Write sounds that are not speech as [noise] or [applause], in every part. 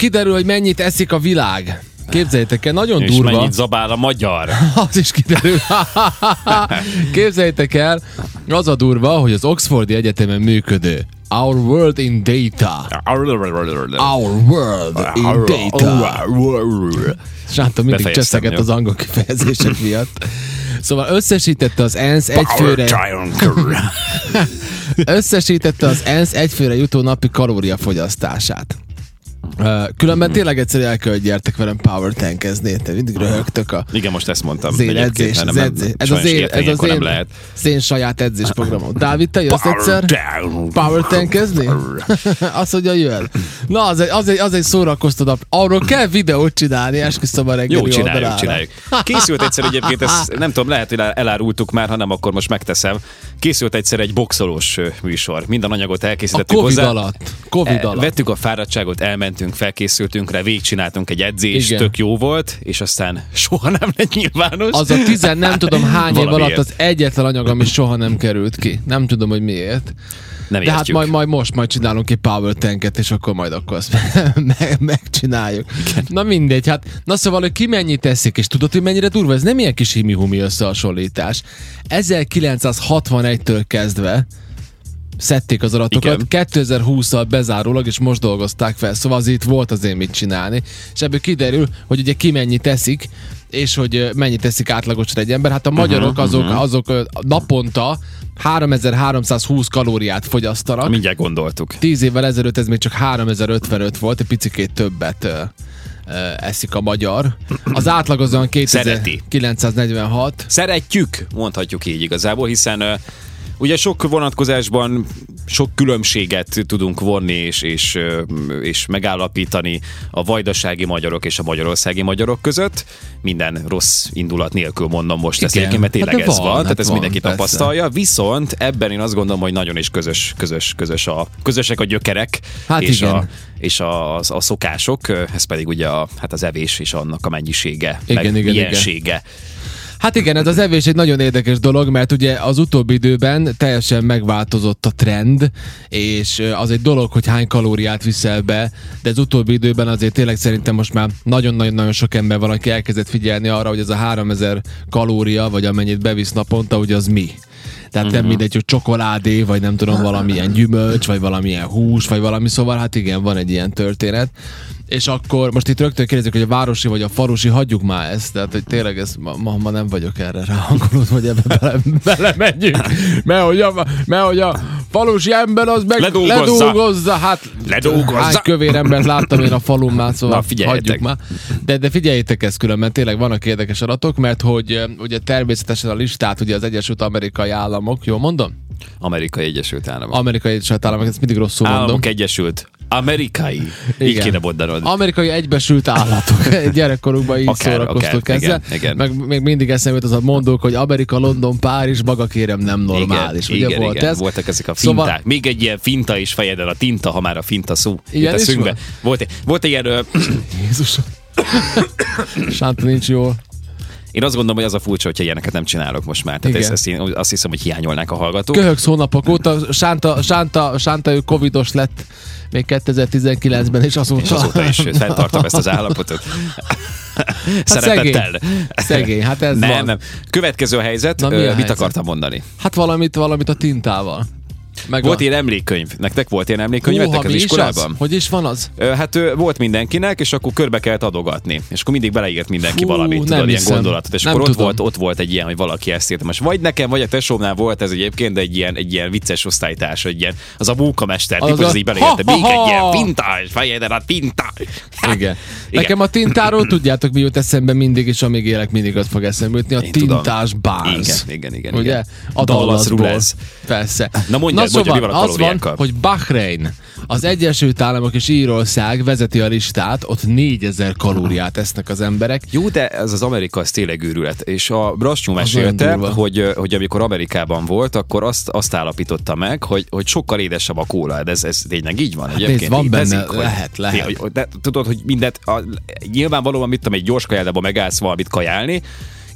Kiderül, hogy mennyit eszik a világ. Képzeljétek el, nagyon És durva. mennyit zabál a magyar. [laughs] Az is kiderül. [laughs] Képzeljétek el, az a durva, hogy az Oxfordi Egyetemen működő Our World in Data. Our World in Data. Sánta mindig cseszeget az angol kifejezések miatt. Szóval összesítette az ENSZ egyfőre, [laughs] összesítette az ENSZ egyfőre jutó napi kalóriafogyasztását. Különben tényleg egyszer el kell, hogy gyertek velem power tankezni, te mindig röhögtök a Igen, most ezt mondtam. az én edzés, az edzés. Ez az én, ez az én, lehet. az én saját edzésprogramom. Dávid, te jössz egyszer? Power tankezni? [laughs] Azt mondja, jön. Na, az egy, az egy, az egy szórakoztató. Arról kell videót csinálni, esküszöm a reggeli Jó, csináljuk, oldalára. csináljuk. Készült egyszer egyébként, ezt nem tudom, lehet, hogy elárultuk már, ha nem, akkor most megteszem. Készült egyszer egy boxolós műsor. Minden anyagot A elkészítettük Covid hozzá. alatt. Covid E, alatt. Vettük a fáradtságot, elmentünk, felkészültünk rá, végigcsináltunk egy edzést, Igen. tök jó volt, és aztán [laughs] soha nem lett nyilvános. Az a tizen nem [laughs] tudom hány év alatt az egyetlen anyag, ami soha nem került ki. Nem tudom, hogy miért. nem De hát értjük. majd, majd most majd csinálunk egy power tanket, és akkor majd akkor azt [laughs] meg, megcsináljuk. Na mindegy, hát na szóval, hogy ki mennyit teszik, és tudod, hogy mennyire durva, ez nem ilyen kis himi-humi összehasonlítás. 1961-től kezdve szedték az adatokat, Igen. 2020-al bezárólag, és most dolgozták fel, szóval azért volt azért mit csinálni, és ebből kiderül, hogy ugye ki mennyit teszik, és hogy mennyit teszik átlagosra egy ember. Hát a magyarok azok, azok ö, naponta 3320 kalóriát fogyasztanak. Mindjárt gondoltuk. 10 évvel ezelőtt ez még csak 3055 volt, egy picikét többet eszik a magyar. Az átlag azon Szereti. 2946. Szeretjük, mondhatjuk így igazából, hiszen ugye sok vonatkozásban sok különbséget tudunk vonni és, és, és megállapítani a vajdasági magyarok és a magyarországi magyarok között. Minden rossz indulat nélkül mondom most ezt Igen. egyébként, mert tényleg Hát ez van, van, hát tehát ez van, mindenki persze. tapasztalja. Viszont ebben én azt gondolom, hogy nagyon is közös, közös, közös a, közösek a gyökerek, Hát és, igen. a, és a, a, szokások, ez pedig ugye a, hát az evés és annak a mennyisége, Igen, meg igen, igen. Hát igen, ez az evés egy nagyon érdekes dolog, mert ugye az utóbbi időben teljesen megváltozott a trend, és az egy dolog, hogy hány kalóriát viszel be, de az utóbbi időben azért tényleg szerintem most már nagyon-nagyon-nagyon sok ember van, aki elkezdett figyelni arra, hogy ez a 3000 kalória, vagy amennyit bevisz naponta, hogy az mi. Tehát nem mindegy, hogy csokoládé, vagy nem tudom, valamilyen gyümölcs, vagy valamilyen hús, vagy valami, szóval hát igen, van egy ilyen történet. És akkor most itt rögtön kérdezik, hogy a városi vagy a falusi, hagyjuk már ezt, tehát hogy tényleg ez, ma, ma, ma nem vagyok erre ráhangolódva, hogy ebbe bele, belemenjünk, mert hogy, a, mert hogy a falusi ember az meg Ledolgozza. ledolgozza hát Ledolgozza. hány kövér embert láttam én a falun már, szóval Na, hagyjuk már. De, de figyeljétek ezt különben, tényleg vannak érdekes adatok, mert hogy ugye természetesen a listát ugye az Egyesült Amerikai Államok, jól mondom? Amerikai Egyesült Államok. Amerikai Egyesült Államok, ezt mindig rosszul mondom. Államok Egyesült. Amerikai. Így Igen. kéne mondanod. Amerikai egybesült állatok. [laughs] Gyerekkorukban így Akár, szórakoztunk akár, ezzel. igen, igen. Meg még mindig eszembe az a mondók, hogy Amerika, London, Párizs, maga kérem nem normális. igen, Ugye igen, volt igen. ez? Voltak ezek a Szóval- finták. Még egy ilyen finta is fejeden a tinta, ha már a finta szó. Is eszünkbe. van? Volt, volt egy ilyen, ö, Jézus. [coughs] Sánta nincs jól. Én azt gondolom, hogy az a furcsa, hogyha ilyeneket nem csinálok most már. Tehát ezt, ezt én azt hiszem, hogy hiányolnák a hallgatók. Köhögsz hónapok óta, Sánta, Sánta, Sánta ő covidos lett még 2019-ben, és azóta... és azóta is fenntartom ezt az állapotot. Hát Szeretettel. Szegény. Szegény, hát ez nem, van. nem. Következő helyzet. Na, mi a mit helyzet? akartam mondani? Hát valamit, valamit a tintával. Meg Volt ilyen emlékkönyv. Nektek volt ilyen emlékkönyvetek az is iskolában? az? Hogy is van az? Hát volt mindenkinek, és akkor körbe kellett adogatni. És akkor mindig beleírt mindenki Fú, valamit, nem tudod, ilyen hiszem. gondolatot. És Nem akkor ott tudom. volt, ott volt egy ilyen, hogy valaki ezt írta. Most vagy nekem, vagy a tesómnál volt ez egyébként de egy ilyen, egy ilyen vicces osztálytárs, egy ilyen, az a munkamester, Az az így beleírta. Még egy ilyen és fejeden a tinta. [laughs] Igen. Nekem a tintáról tudjátok, mi jut eszembe mindig, és amíg élek, mindig ott fog eszembe jutni. A tintás báz. Igen, igen, igen, Ugye? A Dallas. Persze. Na mondjad, Mi szóval a az van, hogy Bahrein, az Egyesült Államok és Írország vezeti a listát, ott 4000 kalóriát esznek az emberek. Jó, de ez az Amerika, az tényleg őrület. És a Brassnyú Az mesélte, hogy, hogy amikor Amerikában volt, akkor azt, azt állapította meg, hogy, hogy sokkal édesebb a kóla. De ez, ez tényleg így van egyébként. nézd, van benne- hogy- lehet, lehet. Hogy, de tudod, hogy mindent, a, nyilvánvalóan mit tudom, egy gyors kajádában megállsz valamit kajálni,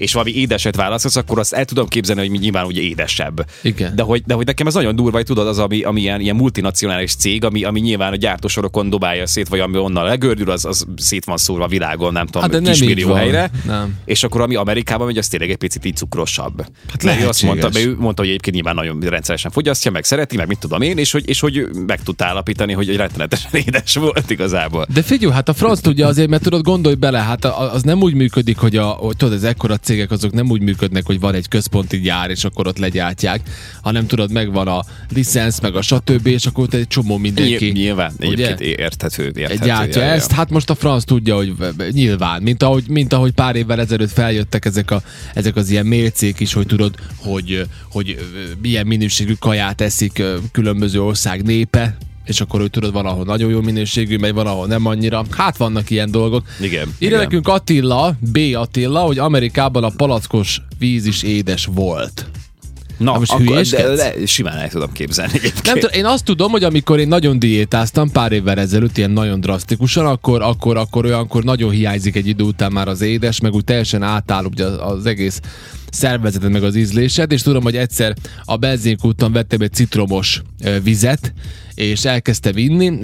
és valami édeset választasz, akkor azt el tudom képzelni, hogy nyilván ugye édesebb. Igen. De hogy, de hogy nekem ez nagyon durva, hogy tudod, az, ami, ami ilyen, ilyen multinacionális cég, ami, ami nyilván a gyártósorokon dobálja szét, vagy ami onnan legördül, az, az szét van szórva a világon, nem tudom, Hát de hát, nem van. helyre. Nem. És akkor ami Amerikában megy, az tényleg egy picit így cukrosabb. Hát lehetséges. azt mondta, be, ő mondta, hogy egyébként nyilván nagyon rendszeresen fogyasztja, meg szereti, meg mit tudom én, és hogy, és hogy meg tudta állapítani, hogy egy rettenetesen [laughs] édes volt igazából. De figyelj, hát a franc tudja azért, mert tudod, gondolj bele, hát az nem úgy működik, hogy, a, hogy tudod, az ekkora cégek azok nem úgy működnek, hogy van egy központi gyár, és akkor ott legyártják, hanem tudod, megvan a licensz, meg a stb., és akkor ott egy csomó mindenki. Nyilván, egyébként érthető, érthető. gyártja ja, ja. ezt, hát most a franc tudja, hogy nyilván, mint ahogy, mint ahogy pár évvel ezelőtt feljöttek ezek, a, ezek az ilyen mércék is, hogy tudod, hogy, hogy milyen minőségű kaját eszik különböző ország népe, és akkor, hogy tudod, valahol nagyon jó minőségű, meg valahol nem annyira. Hát vannak ilyen dolgok. Igen, Írja nekünk Attila, B. Attila, hogy Amerikában a palackos víz is édes volt. Na, most akkor, de, de, simán el tudom képzelni egyébként. Nem tudom, én azt tudom, hogy amikor én nagyon diétáztam pár évvel ezelőtt, ilyen nagyon drasztikusan, akkor, akkor, akkor olyankor nagyon hiányzik egy idő után már az édes, meg úgy teljesen átáll ugye az, az egész szervezeted, meg az ízlésed, és tudom, hogy egyszer a benzinkúton vettem egy citromos vizet, és elkezdtem inni,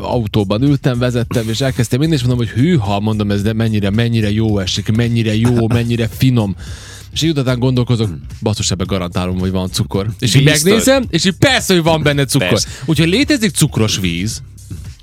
autóban ültem, vezettem, és elkezdtem inni, és mondom, hogy hűha, mondom, ez de mennyire, mennyire jó esik, mennyire jó, [laughs] mennyire finom. És így után gondolkozok, basszus, ebbe garantálom, hogy van cukor. És így Biztos. megnézem, és így persze, hogy van benne cukor. Persze. Úgyhogy létezik cukros víz.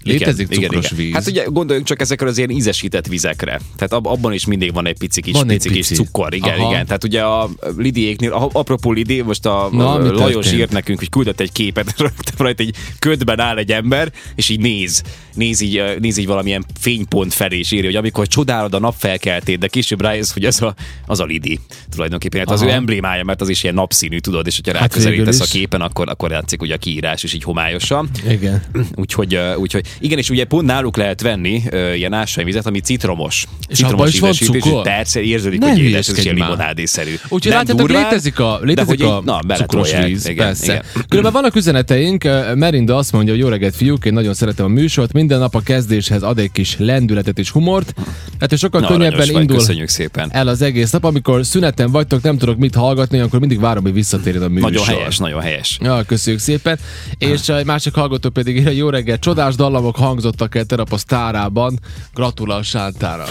Létezik igen, cukros igen, víz. igen. Hát ugye gondoljunk csak ezekre az ilyen ízesített vizekre. Tehát ab, abban is mindig van egy pici kis, Van egy pici kis pici. cukor. Igen, Aha. igen. Tehát ugye a Lidiéknél, apropó Lidi, most a Na, Lajos történt? írt nekünk, hogy küldött egy képet, [laughs] rajta egy ködben áll egy ember, és így néz, néz így, néz így valamilyen fénypont felé, és írja, hogy amikor csodálod a napfelkeltét, de később rájössz, hogy az a, az a Lidi tulajdonképpen. Hát az Aha. ő emblémája, mert az is ilyen napszínű, tudod, és hogyha Hát ráközelítesz végül a képen, akkor, akkor látszik ugye a kiírás is így homályosan. Igen. Úgyhogy, úgyhogy igen, és ugye pont náluk lehet venni ö, ilyen ásványvizet, ami citromos. És citromos is van cukor? Persze, érződik, hogy édes, ez ilyen limonádészerű. Úgyhogy látjátok, létezik a, létezik a na, cukros víz. Igen, persze. igen. Különben vannak üzeneteink. Merinda azt mondja, hogy jó reggelt fiúk, én nagyon szeretem a műsort, minden nap a kezdéshez ad egy kis lendületet és humort. Hát és sokkal Na, könnyebben vagy, indul szépen. el az egész nap. Amikor szüneten vagytok, nem tudok mit hallgatni, akkor mindig várom, hogy visszatérjen a műsor. Nagyon helyes, nagyon helyes. Ja, köszönjük szépen. És egy másik hallgató pedig írja, jó reggel, csodás dallamok hangzottak el terap a sztárában. Gratulál Sántára.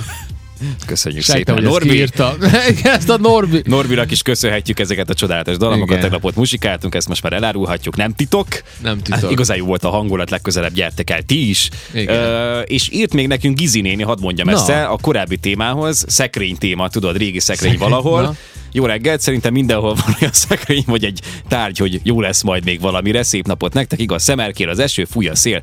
Köszönjük Sejtem, szépen. Norbi. [laughs] Igen, ezt a Norbi. Norbinak is köszönhetjük ezeket a csodálatos dalamokat. Igen. Tegnap ott musikáltunk, ezt most már elárulhatjuk, nem titok. Nem titok. Hát, igazán jó volt a hangulat, legközelebb gyertek el ti is. Igen. Ö, és írt még nekünk Gizi néni, hadd mondjam Na. ezt el, a korábbi témához, szekrény téma, tudod, régi szekrény, Szekrény, valahol. na. Jó reggelt, szerintem mindenhol van olyan [laughs] szekrény, vagy egy tárgy, hogy jó lesz majd még valamire. Szép napot nektek, igaz, szemerkél az eső, fúj a szél.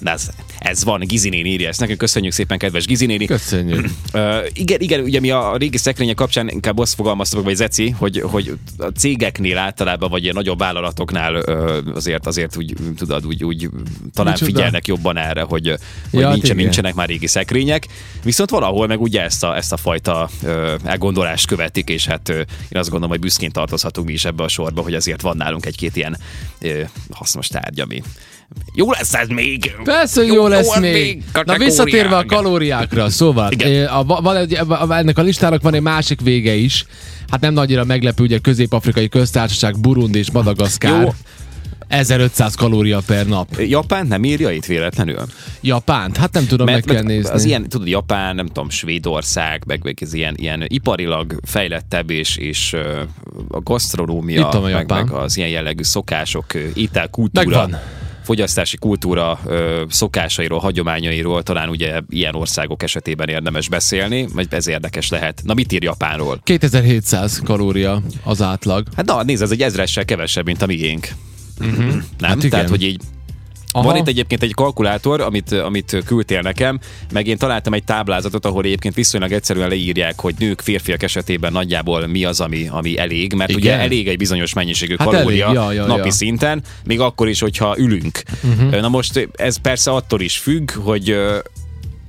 De ez, ez van, Gizi néni írja ezt nekünk. Köszönjük szépen, kedves Gizi néni. Köszönjük. [clears throat] Uh, igen, igen, ugye mi a régi szekrények kapcsán inkább azt fogalmaztuk, vagy Zeci, hogy, hogy a cégeknél általában, vagy ilyen nagyobb vállalatoknál uh, azért, azért úgy, tudod, úgy, úgy talán Micsoda? figyelnek jobban erre, hogy, hogy Ja, hát nincsen, igen. nincsenek már régi szekrények. Viszont valahol meg ugye ezt a, ezt a fajta uh, elgondolást követik, és hát uh, én azt gondolom, hogy büszkén tartozhatunk mi is ebbe a sorba, hogy azért van nálunk egy-két ilyen uh, hasznos tárgy, ami jó lesz ez még! Persze, hogy jó lesz az még. Na visszatérve a kalóriákra, szóval eh, a, van egy, a, ennek a listának van egy másik vége is. Hát nem nagyra meglepő, ugye Közép-Afrikai Köztársaság, Burundi és Madagaszkár. Jó. 1500 kalória per nap. Japán nem írja itt véletlenül? Japánt, hát nem tudom, meg kell nézni. az ilyen, tudod, Japán, nem tudom, Svédország, meg, meg ez ilyen, ilyen iparilag fejlettebb, és, és ö, a gasztronómia, a meg, Japán. meg az ilyen jellegű szokások, ételkultúra, Megvan. Fogyasztási kultúra szokásairól, hagyományairól talán ugye ilyen országok esetében érdemes beszélni, vagy ez érdekes lehet. Na mit ír Japánról? 2700 kalória az átlag. Hát na, nézd, ez egy ezressel kevesebb, mint a miénk. Uh-huh. Nem? Hát igen. Tehát, hogy így Aha. Van itt egyébként egy kalkulátor, amit, amit küldtél nekem, meg én találtam egy táblázatot, ahol egyébként viszonylag egyszerűen leírják, hogy nők, férfiak esetében nagyjából mi az, ami, ami elég, mert Igen. ugye elég egy bizonyos mennyiségű Hát kalória elég, ja, ja, napi ja. szinten, még akkor is, hogyha ülünk. Uh-huh. Na most ez persze attól is függ, hogy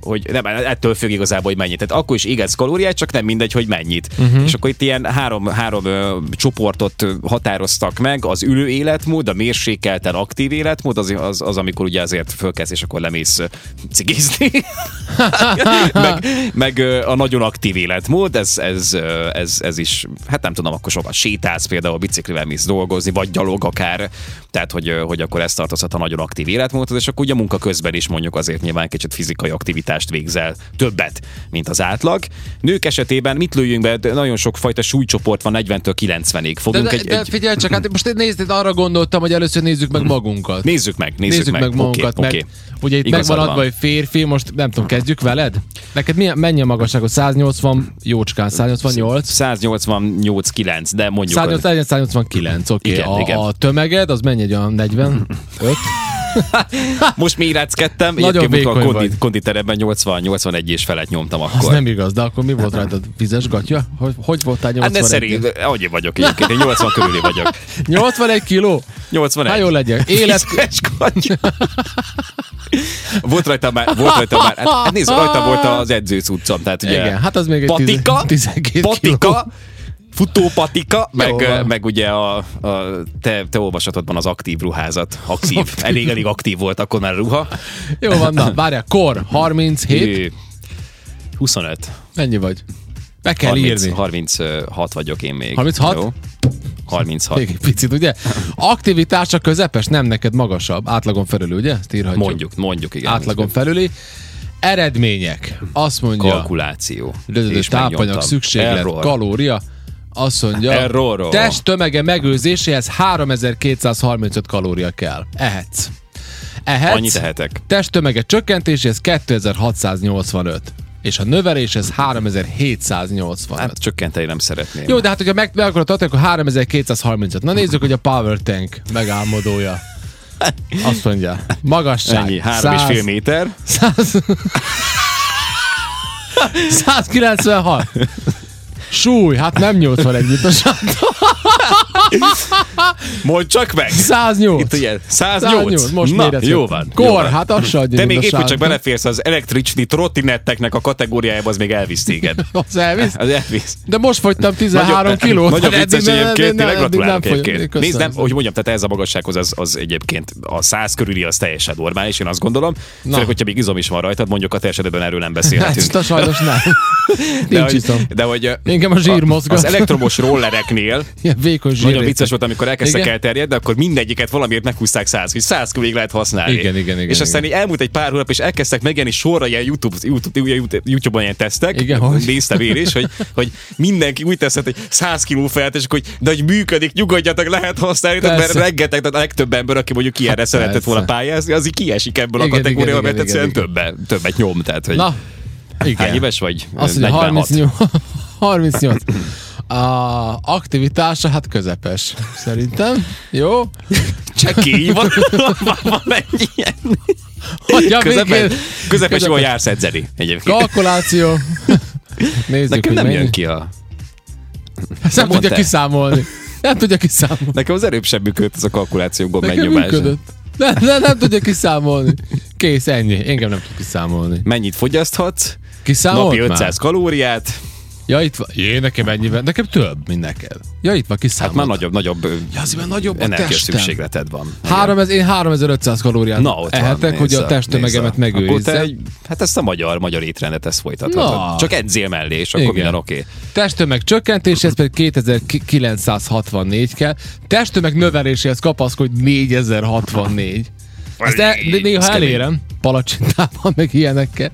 hogy nem, ettől függ igazából, hogy mennyit. Tehát akkor is égetsz kalóriát, csak nem mindegy, hogy mennyit. Uh-huh. És akkor itt ilyen három, három ö, csoportot határoztak meg, az ülő életmód, a mérsékelten aktív életmód, az, az, az amikor ugye azért fölkezd, és akkor lemész cigizni. [laughs] meg, meg a nagyon aktív életmód, ez, ez, ez, ez is, hát nem tudom, akkor sokat sétálsz például, biciklivel mész dolgozni, vagy gyalog akár, tehát hogy, hogy akkor ezt tartozhat a nagyon aktív életmódhoz, és akkor ugye a munka közben is mondjuk azért nyilván kicsit fizikai aktivitást végzel többet, mint az átlag. Nők esetében mit lőjünk be? De Nagyon sok fajta súlycsoport van 40-től 90-ig. De, Fogunk de, egy, de egy... figyelj csak, hát [clears throat] most nézd, én arra gondoltam, hogy először nézzük meg magunkat. Nézzük meg, nézzük, Nézzük meg, meg magunkat, Oké, mert ugye itt Igazad megvan adva, hogy férfi, most nem tudom, kezdjük veled? Neked milyen, mennyi a magasságod? 180 jócskán, 188? 188-9, de mondjuk... 180, 189, oké. Igen, Okay. igen. A, a tömeged, az mennyi egy olyan 45? [clears throat] [laughs] Most méreckedtem, Nagyon vékony a kondi, konditeremben 80-81 és felett nyomtam Az akkor. nem igaz, de akkor mi volt rajtad? Vizes gatya? Hogy, hogy voltál Hát ne 81? szerint, annyi vagyok egyébként, én 80 körüli vagyok. [laughs] 81 kiló? 81. Hát jó legyen. Élet... Vizes gatya. volt rajta már, volt rajta már, hát, hát nézd, rajta volt az edzőc utcam, tehát ugye Igen, hát az még egy patika, 12 kiló. Patika, futópatika, meg, meg ugye a, a te, te olvasatodban az aktív ruházat. Aktív, elég, elég aktív volt akkor már a ruha. Jó van, na, várjál, kor 37, Ő, 25. mennyi vagy? Be kell 30, írni. 36 vagyok én még. 36? Jó? 36. Még egy picit, ugye? Aktivitása közepes, nem neked magasabb. Átlagon felül, ugye? Ezt írhatjuk. Mondjuk, mondjuk, igen. Átlagon felüli. Eredmények. Azt mondja, Kalkuláció. Rövidő És tápanyag, szükséglet, Error. kalória. Azt mondja, Error. test tömege megőrzéséhez 3235 kalória kell. Ehetsz. Ehetsz. Annyit tehetek. Test tömege csökkentéséhez 2685. És a növeléshez 3785. Hát csökkenteni nem szeretném. Jó, de hát, hogyha meg, meg akarod tartani, akkor 3235. Na nézzük, hogy a Power Tank megálmodója. Azt mondja, magasság. Ennyi, három és fél méter. 100, 196. Súly, hát nem 81, mint a sátor. [laughs] Mondd csak meg! 108. Itt ugye 108. 108, most Na, jó van. Kor, jó van. hát azt se De még épp, hogy csak beleférsz az elektricni trottinetteknek a kategóriájába, az még elvisz téged. [laughs] Az elvisz? Az elvisz. De most fogytam 13 kilót. Nagyon Hát vicces egyébként, tényleg gratulálok egyébként. Nézd, nem, hogy mondjam, tehát ez a magassághoz az, az egyébként a 100 körüli az teljesen normális, én azt gondolom. Főleg, hogyha még izom is van rajtad, mondjuk a te esetedben erről nem beszélhetünk. A sajnos nem. [laughs] De Nincs hogy, iszom. de hogy Engem a zsír mozgat. az elektromos rollereknél Ilyen vékony zsír. Nagyon vicces volt, amikor elkezdtek Igen. elterjedni, akkor mindegyiket valamiért meghúzták 100 hogy 100 körülig lehet használni. Igen, igen, igen, És aztán igen. így elmúlt egy pár hónap, és elkezdtek megjelenni sorra ilyen YouTube, YouTube, YouTube, YouTube-on ilyen tesztek. Igen, hogy? Néztem én is, hogy, hogy mindenki úgy teszett, hogy 100 kiló felt, és akkor, hogy, de hogy működik, nyugodjatok, lehet használni, tehát mert rengeteg, tehát a legtöbb ember, aki mondjuk ilyenre Hát szeretett volna pályázni, az így kiesik ebből a Igen, kategóriából, igen, mert egyszerűen többet, többet nyom. Tehát, hogy Na, igen. hány éves vagy? Azt mondja, 46. 38. 38. A aktivitása, hát közepes, szerintem. Jó? Csekély [laughs] van, van, egy ilyen. Hagyja Közepes, végén. közepes jól jársz edzeni egyébként. Kalkuláció. Nézzük, Nekem hogy nem mennyi. jön ki a... Ezt nem tudja kiszámolni. Nem tudja kiszámolni. Nekem az előbb sem működött ez a kalkulációkban Nekem megnyomás. működött. Nem, nem, nem tudja kiszámolni. Kész, ennyi. Engem nem tud kiszámolni. Mennyit fogyaszthatsz? Kiszámolt Napi 500 már? kalóriát. Ja, itt van. Jé, nekem ennyivel. Nekem több, mint neked. Ja, itt van, Hát kiszámolt. már nagyobb, nagyobb Ja, azért már nagyobb a szükségleted van. Három, ez, én 3500 kalóriát Na, ott ehetek, van, hogy a testtömegemet egy, hát ezt a magyar, magyar étrendet ezt folytathatod. Na. Csak edzél mellé, és akkor Igen. minden oké. Okay. Testtömeg csökkentéshez pedig 2964 kell. Testtömeg növeléséhez kapaszkodj 4064. Ezt el, de néha elérem, palacsintában, meg ilyenekkel.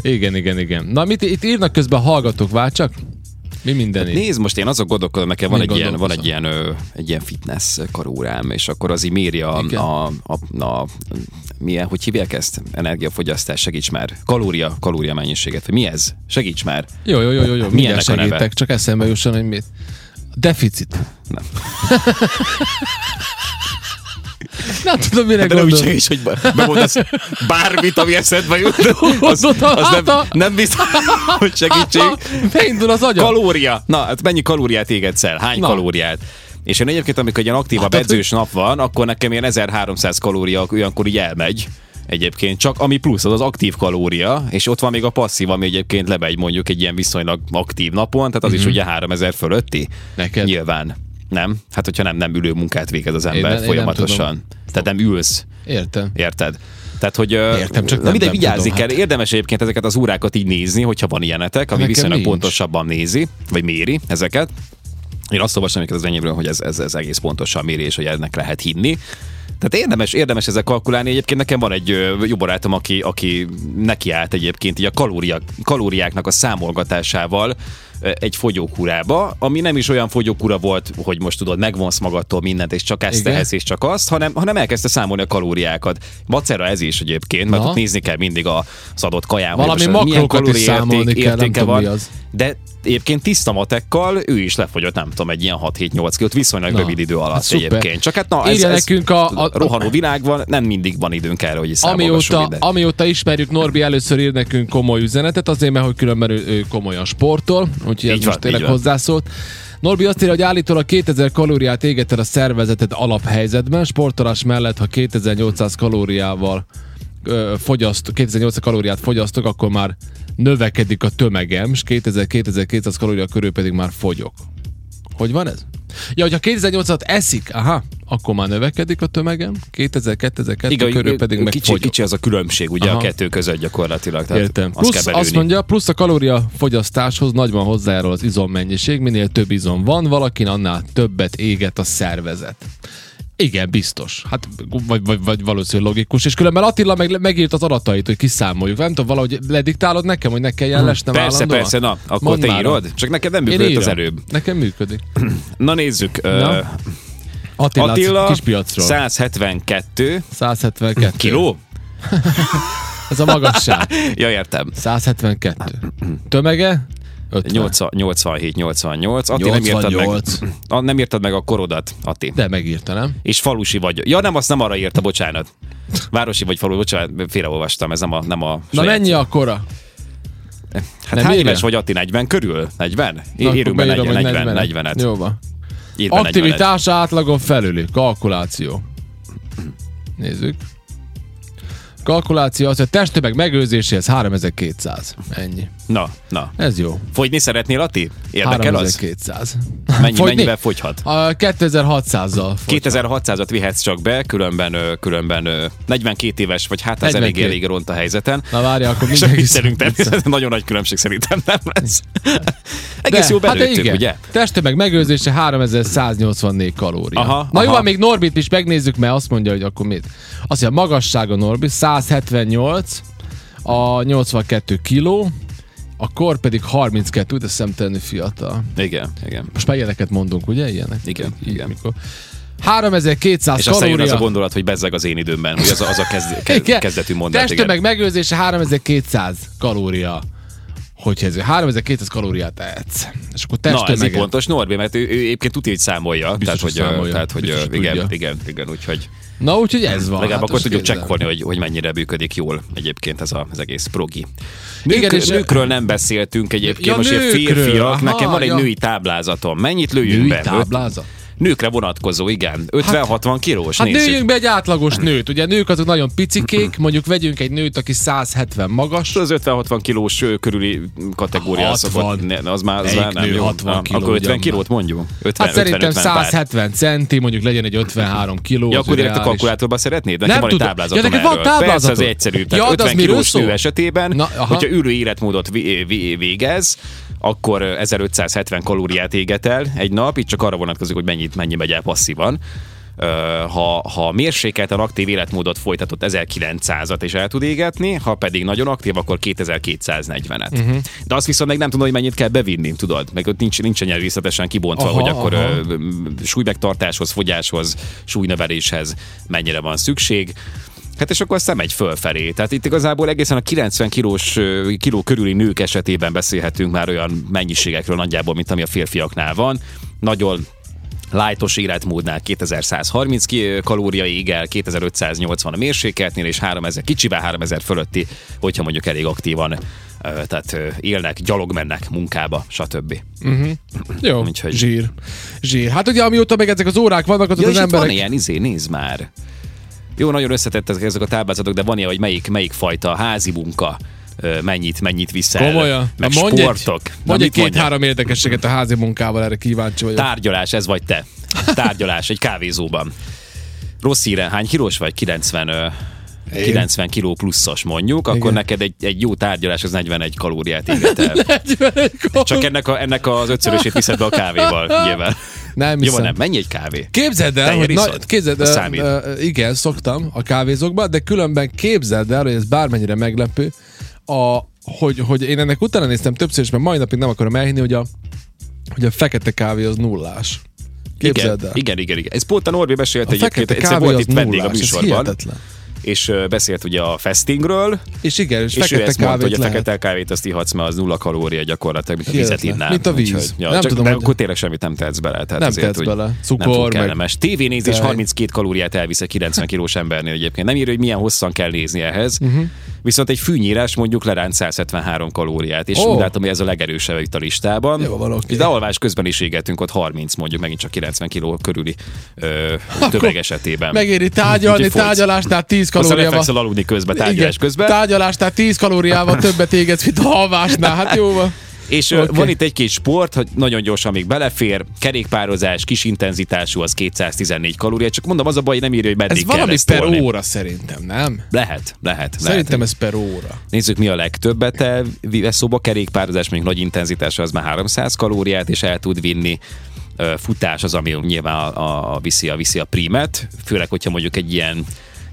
Igen, igen, igen. Na, mit itt írnak közben a hallgatók, vár csak? Mi minden itt? Nézd, most én azok gondolkodom, nekem van egy, ilyen, van egy ilyen, ö, egy ilyen fitness karórám, és akkor az így méri a, a, a, a, milyen, hogy hívják ezt? Energiafogyasztás, segíts már. Kalória, kalória mennyiséget. Mi ez? Segíts már. Jó, jó, jó, jó, jó. neve? segítek, csak eszembe jusson, hogy mit. Deficit. Nem. [laughs] Nem tudom, mire De nem úgy gondolok. segíts, hogy be- bemondasz bármit, ami eszedbe jut. [laughs] Az, az hát nem, a- nem biztos, [laughs] hogy segítség. Hát, beindul az agyam. Kalória. Na, hát mennyi kalóriát égetsz el? Hány Na. kalóriát? És én egyébként, amikor egy ilyen aktívabb Hát, edzős nap van, akkor nekem ilyen 1300 kalória olyankor így elmegy. egyébként, csak ami plusz, az az aktív kalória, és ott van még a passzív, ami egyébként lemegy mondjuk egy ilyen viszonylag aktív napon, tehát az uh-huh. is ugye 3000 fölötti. Neked? Nyilván. Nem? Hát, hogyha nem, nem ülő munkát végez az ember én nem folyamatosan. tudom. Tehát nem ülsz. Értem. Érted? Tehát, hogy Értem, csak nem- mindegy, nem vigyázni tudom, kell. hát. Érdemes egyébként ezeket az órákat így nézni, hogyha van ilyenetek, ami Nekem viszonylag nincs. pontosabban nézi, vagy méri ezeket. Én azt olvastam az enyémről, hogy ez, ez, ez egész pontosan méri, és hogy ennek lehet hinni. Tehát érdemes, érdemes ezzel kalkulálni. Egyébként nekem van egy jó barátom, aki, aki nekiállt egyébként így a kalória, kalóriáknak a számolgatásával egy fogyókúrába, ami nem is olyan fogyókúra volt, hogy most tudod, megvonsz magadtól mindent, és csak ezt Igen. tehetsz, és csak azt, hanem, hanem elkezdte számolni a kalóriákat. Macera ez is egyébként, mert ott nézni kell mindig a- az adott kaján, Valami makrókat is számolni kell, nem mi van. az. De egyébként tiszta matekkal ő is lefogyott, nem tudom, egy ilyen 6-7-8 kilót viszonylag Na, rövid idő alatt hát szuper. egyébként. Csak hát na, ez, Írja ez nekünk a- a- rohanó világban nem mindig van időnk erre, hogy Amióta, mindent. amióta ismerjük, Norbi először ír nekünk komoly üzenetet, azért, mert hogy különben ő, ő komolyan sportol, úgyhogy ez Így most van, tényleg így van. hozzászólt. Norbi azt írja, hogy állítólag 2000 kalóriát éget el a szervezeted alaphelyzetben, sportolás mellett, ha 2800 kalóriával ö, fogyaszt, 2800 kalóriát fogyasztok, akkor már növekedik a tömegem, és 2000-2200 kalória körül pedig már fogyok. Hogy van ez? Ja, hogyha 2800 eszik, aha, akkor már növekedik a tömegem, 2000-2002 Igen, körül pedig meg kicsi, kicsi az a különbség ugye Aha. a kettő között gyakorlatilag. Tehát Értem. Azt Plusz azt belőni. mondja, plusz a kalória fogyasztáshoz nagyban hozzájárul az izommennyiség, minél több izom van, valakin annál többet éget a szervezet. Igen, biztos. Hát, vagy, vagy, vagy valószínűleg logikus. És különben Attila meg, megírt az adatait, hogy kiszámoljuk. Nem tudom, valahogy lediktálod nekem, hogy ne kelljen lesnem Persze, állandóan? persze, na, akkor Mondd te már. írod? Csak neked nem működött az előbb. Nekem működik. [clears throat] Na nézzük. Na. Attila, Attila, kispiacról. 172 172. kiló? Ez a magasság. [laughs] Ja, értem. 172. Tömege? 50. 80, 87, 88. Atti, nem írtad, meg, 88. [clears throat] Nem írtad meg a korodat, Atti. De megírta, nem? És falusi vagy. Ja, nem, azt nem arra írta, bocsánat. Városi vagy falu, bocsánat, félreolvastam, ez nem a, nem a Na saját. mennyi a kora? Hát nem hány írja? éves vagy Atti? 40 körül? 40? Na, akkor be beírom, 40, hogy 40, 40. 40-et. Jó van. Írd be 40-et. Aktivitás átlagon felüli. Kalkuláció. Nézzük. Kalkuláció az, hogy testtömeg megőrzéséhez 3200. Ennyi. Na, na. Ez jó. Fogyni szeretnél, Atti? Érdekel az? 3200. Mennyi, Fogyni? mennyivel fogyhat? A 2600-zal. 2600-at vihetsz csak be, különben, különben ö, 42 éves vagy, hát ez elég, 42. elég ront a helyzeten. Na várja, akkor mindenki természetesen, nagyon nagy különbség szerintem nem lesz. Egész De, jó hát belőttük, igen. ugye? Testtömeg megőrzése 3184 kalória. Aha, Na jó, aha. van, még Norbit is megnézzük, mert azt mondja, hogy akkor mit. Azt mondja, magassága Norbi 178, a 82 kiló, a kor pedig 32, de szemtelenül fiatal. Igen, igen. Most már ilyeneket mondunk, ugye? Ilyenek? Igen, Így, igen. Mikor. 3200 És aztán jön az a gondolat, hogy bezzeg az én időmben, hogy az a, az a kezd, [laughs] ke, Igen. kezdetű mondat. Testtömeg megőrzése 3200 kalória. Hogyha ez 3200 kalóriát etsz. És akkor Na, ez pontos, Norbi, mert ő, ő egyébként tudja, hogy számolja. tehát, hogy hogy, számolja. tehát, hogy Biztos, hogy igen, tudja. igen, igen, úgyhogy Na, úgyhogy ez van. legalább Hát akkor tudjuk csekkolni, hogy, hogy mennyire működik jól egyébként ez a, az egész progi. Nők, Igen, és- nőkről nem beszéltünk egyébként, Ja, most nőkről, férfiak, aha, nekem van egy ja. női táblázatom. Mennyit lőjünk Női be? táblázat? Nőkre vonatkozó, igen. 50-60 kilós, Hát nézzük. nőjünk be egy átlagos nőt. Ugye nők azok nagyon picikék, [clears throat] mondjuk vegyünk egy nőt, aki 170 magas. Az 50-60 kilós körüli kategória 60. szokott, ne, az már, az már nem nő jó. 60 Na, kiló Akkor 50 ugyan kilót mondjuk? 50, Hát szerintem 50, 50 pár. 170 centi, mondjuk legyen egy 53 kiló. Ja, akkor direkt a ideális. kalkulátorba szeretnéd? Nekem van egy táblázatom Ja, neked van erről. Persze, az egyszerű. Ja, Tehát az 50 miről kilós nő esetében, Na, hogyha ülő életmódot vé- vé- végez, akkor 1570 kalóriát éget el egy nap, itt csak arra vonatkozik, hogy mennyit, mennyi megy el passzívan. Ha, ha mérsékelten aktív életmódot folytatott 1900-at is el tud égetni, ha pedig nagyon aktív, akkor 2240-et. Mhm. Uh-huh. De azt viszont meg nem tudom, hogy mennyit kell bevinni, tudod? Meg ott nincs, nincsen részletesen kibontva, Aha, hogy akkor aha. súlymegtartáshoz, fogyáshoz, súlynöveléshez mennyire van szükség. Hát és akkor aztán megy fölfelé. Tehát itt igazából egészen a 90 kilós, kiló körüli nők esetében beszélhetünk már olyan mennyiségekről nagyjából, mint ami a férfiaknál van. Nagyon lájtos életmódnál 2130 ki- kalória ég el, 2580 a mérsékeltnél, és 3000 kicsivel 3000 fölötti, hogyha mondjuk elég aktívan tehát élnek, gyalog mennek munkába, stb. Jó, Úgyhogy- zsír. Zsír. Hát ugye amióta meg ezek az órák vannak, azok Ja, az itt emberek... van ilyen, izé, nézd már. Jó, nagyon összetettek ezek a táblázatok, de van ilyen, hogy melyik, melyik fajta házi munka mennyit, mennyit viszel. Komolyan? Meg Na, mondj sportok. Egy, mondj egy két-három érdekességet a házi munkával, erre kíváncsi vagyok. Tárgyalás, ez vagy te. Tárgyalás egy kávézóban. Rossz híre, hány kilós vagy? 90, ö, Én? 90 kiló pluszos mondjuk, akkor Igen. neked egy, egy jó tárgyalás az 41 kalóriát [laughs] éget el. 41 Csak ennek, a, ennek az ötszörösét viszed be a kávéval, [laughs] nyilván. Nem Jó, hiszem. nem, mennyi egy kávé? Képzeld el, hogy na, képzeld el, uh, igen, szoktam a kávézókba, de különben képzeld el, hogy ez bármennyire meglepő, a, hogy, hogy én ennek utána néztem többször, és mert mai napig nem akarom elhinni, hogy a, hogy a fekete kávé az nullás. Képzeld Igen, el. igen, igen, igen. Ez pont a Norbi mesélt A egyébként, egyszer volt itt vendég a nullás, ez műsorban, hihetetlen. És beszélt ugye a fastingről, És igen, és, és ő fekete ezt mondta, kávét hogy a fekete kávét azt ihatsz, mert az nulla kalória gyakorlatilag, mint a vizet innál. Mint a víz. Úgyhogy, ja, Nem csak, tudom, de hogy- akkor tényleg semmit nem tehetsz bele. Tehát Nem azért, tehetsz bele. nem Cukor, meg kellemes. Tévénézés tej. 32 kalóriát elvisz egy 90 kilós embernél egyébként. Nem írja, hogy milyen hosszan kell nézni ehhez. Uh-huh. Viszont egy fűnyírás mondjuk leránt 173 kalóriát, és Ó. úgy látom, hogy ez a legerősebb itt a listában. Jó van, oké. De alvás közben is égetünk ott 30, mondjuk megint csak 90 kiló körüli ö, tömeg esetében. Megéri tárgyalni, fogysz. tárgyalásnál 10 Aztán kalóriával. lefekszel aludni közben, tárgyalás Igen, közben. Tárgyalásnál 10 kalóriával [laughs] többet égetsz, mint a halvásnál. Hát jó van. És okay. van itt egy-két sport, hogy nagyon gyorsan még belefér, kerékpározás, kis intenzitású, az 214 kalória, csak mondom, az a baj, hogy nem írja, hogy meddig Ez kell valami per tolni. óra szerintem, nem? Lehet, lehet. Szerintem lehet. ez per óra. Nézzük, mi a legtöbbet vesz szóba kerékpározás, még nagy intenzitása, az már 300 kalóriát is el tud vinni. Futás az, ami nyilván a, a, viszi, a, viszi a primet, főleg, hogyha mondjuk egy ilyen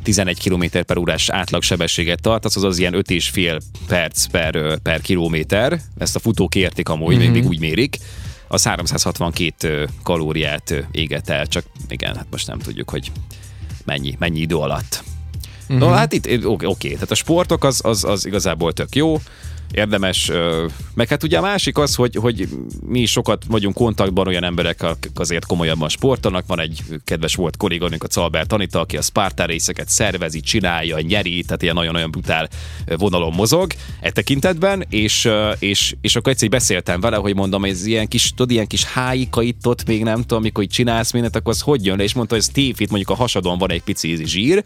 11 km per órás átlagsebességet tartasz, az az ilyen 5,5 perc per, per kilométer. Ezt a futók értik amúgy, mm-hmm. még úgy mérik. Az 362 ö, kalóriát éget el, csak igen, hát most nem tudjuk, hogy mennyi, mennyi idő alatt. Uh-huh. No, hát itt oké, okay. tehát a sportok az, az, az igazából tök jó, érdemes, meg hát ugye a másik az, hogy, hogy mi sokat vagyunk kontaktban olyan emberek, akik azért komolyabban sportolnak. Van egy kedves volt kolléganőnk, a Calbert Anita, aki a Spartan részeket szervezi, csinálja, nyeri, tehát ilyen nagyon-nagyon brutál vonalon mozog e tekintetben, és, és, és akkor egyszer beszéltem vele, hogy mondom, ez ilyen kis, tudod, ilyen kis hájika itt ott még nem tudom, amikor csinálsz mindent, akkor az hogy jön le, és mondta, hogy ez tévhit, mondjuk a hasadon van egy pici zsír,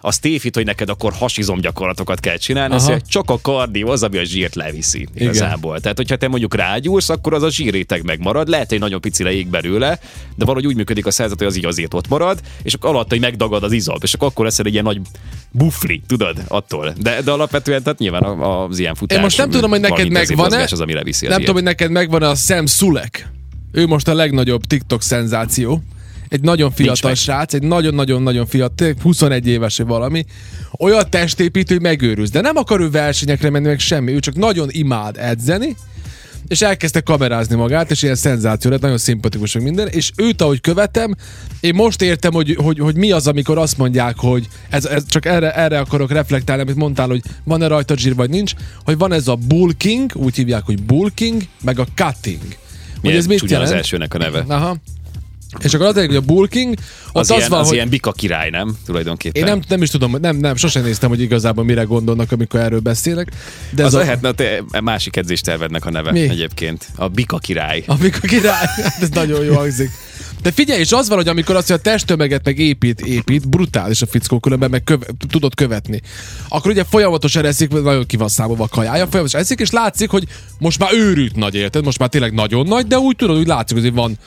az tévhit, hogy neked akkor hasizom gyakorlatokat kell csinálni, Aha. mondja, csak a kardió az, ami a zsírt leviszi igazából. Tehát, hogyha te mondjuk rágyúrsz, akkor az a zsírréteg megmarad, lehet, hogy nagyon pici leég belőle, de valahogy úgy működik a szerzet, hogy az így azért ott marad, és akkor alatt, hogy megdagad az izom, és akkor, akkor lesz egy ilyen nagy bufli, tudod, attól. De, de alapvetően, tehát nyilván az ilyen futás. Én most nem tudom, hogy neked megvan-e. az, ami leviszi Nem tudom, hogy neked megvan a Sam Sulek. Ő most a legnagyobb TikTok szenzáció. Egy nagyon fiatal meg. srác, egy nagyon-nagyon-nagyon fiatal, tényleg 21 éves vagy valami. Olyan testépítő, hogy megőrülsz. De nem akar ő versenyekre menni, meg semmi. Ő csak nagyon imád edzeni, és elkezdte kamerázni magát, és ilyen szenzáció lett, nagyon szimpatikus meg minden, és őt, ahogy követem, én most értem, hogy, hogy, hogy mi az, amikor azt mondják, hogy ez, ez csak erre, erre akarok reflektálni, amit mondtál, hogy van-e rajta zsír, vagy nincs, hogy van ez a bulking, úgy hívják, hogy bulking, meg a cutting. Hogy Milyen ez mit jelent? az elsőnek a neve. Aha. És akkor az, hogy a bulking, ott Az, az, ilyen, van, az hogy ilyen bika király, nem? Tulajdonképpen. én nem, nem is tudom, nem, nem, sosem néztem, hogy igazából mire gondolnak, amikor erről beszélek. De ez Az a, lehetne a te másik edzéstervednek a neve Mi? egyébként. A Bika király. Amikor király, [laughs] hát ez nagyon jó hangzik. De figyelj, és az van, hogy amikor azt, hogy a testtömeget meg épít, épít, brutális a fickó, különben meg köve, tudod követni. Akkor ugye folyamatosan eszik, nagyon ki van számolva a kajája, folyamatosan eszik, és látszik, hogy most már őrült nagy, érted? Most már tényleg nagyon nagy, de úgy tudod, úgy látszik, hogy van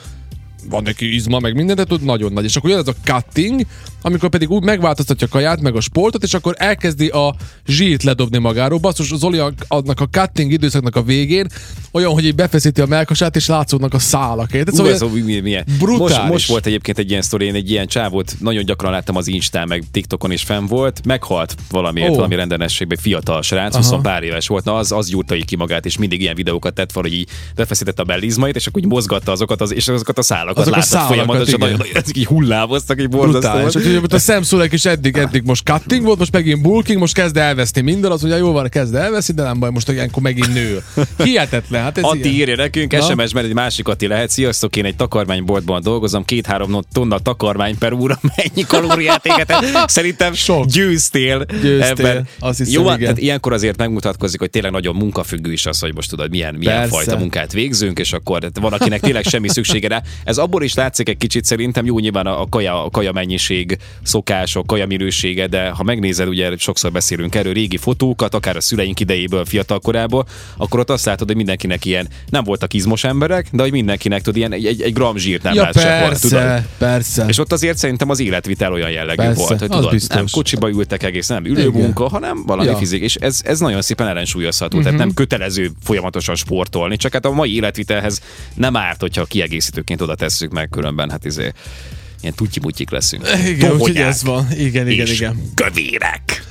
van neki izma, meg minden, de tud nagyon nagy. És akkor jön ez a cutting, amikor pedig úgy megváltoztatja a kaját, meg a sportot, és akkor elkezdi a zsírt ledobni magáról. Basszus, Zoli a- annak a cutting időszaknak a végén olyan, hogy így befeszíti a melkasát, és látszódnak a szálak. Érted? Szóval ez, mi, milyen. brutális. Most, most, volt egyébként egy ilyen sztori, én egy ilyen csávót nagyon gyakran láttam az Instán, meg TikTokon is fenn volt, meghalt valamiért, Ó. valami rendenességben, fiatal srác, 20 pár éves volt, na az, az gyúrta így ki magát, és mindig ilyen videókat tett fel, hogy így befeszítette a bellizmait, és akkor úgy mozgatta azokat, az, és azokat a szálakat Azok a láttad szálakat, folyamatosan, igen. nagyon, ezek így hullávoztak, így borzasztó brutális. volt. Úgyhogy a szemszulek is eddig, eddig most cutting volt, most megint bulking, most kezd elveszni minden, az ugye jó van, kezd elveszni, de nem baj, most ilyenkor megint nő. Hihetetlen, hát ez Atti ilyen. írja nekünk, Na? SMS-ben egy másik Atti lehet. Sziasztok, én egy takarmányboltban dolgozom, két-három tonna takarmány per óra, [laughs] mennyi kalóriát égetett. Szerintem Sok. győztél, Győztél, ebben. azt hiszem, Jó, hát igen. tehát ilyenkor azért megmutatkozik, hogy tényleg nagyon munkafüggő is az, hogy most tudod, milyen, milyen Persze. fajta munkát végzünk, és akkor van, akinek tényleg semmi szüksége rá. Ez abból is látszik egy kicsit szerintem jó nyilván a, a, kaja, a kaja mennyiség, szokások, kaja minősége, de ha megnézed, ugye sokszor beszélünk erről régi fotókat, akár a szüleink idejéből, fiatal korából, akkor ott azt látod, hogy mindenkinek ilyen, nem voltak izmos emberek, de hogy mindenkinek tudod, ilyen egy, egy, egy gram zsírt nem Ja, lát se volt, tudod. persze, persze. És ott azért szerintem az életvitel olyan jellegű Persze, volt, hogy tudod, biztos. nem kocsiba ültek egész, nem ülőmunka, hanem valami Ja. fizik, és ez, ez nagyon szépen ellensúlyozható, tehát nem kötelező folyamatosan sportolni, csak hát a mai életvitelhez nem árt, hogyha kiegészítőként oda tesszük meg, különben hát izé, ilyen tutyi leszünk. Igen, úgyhogy ez van. Igen, igen, és igen. Kövérek.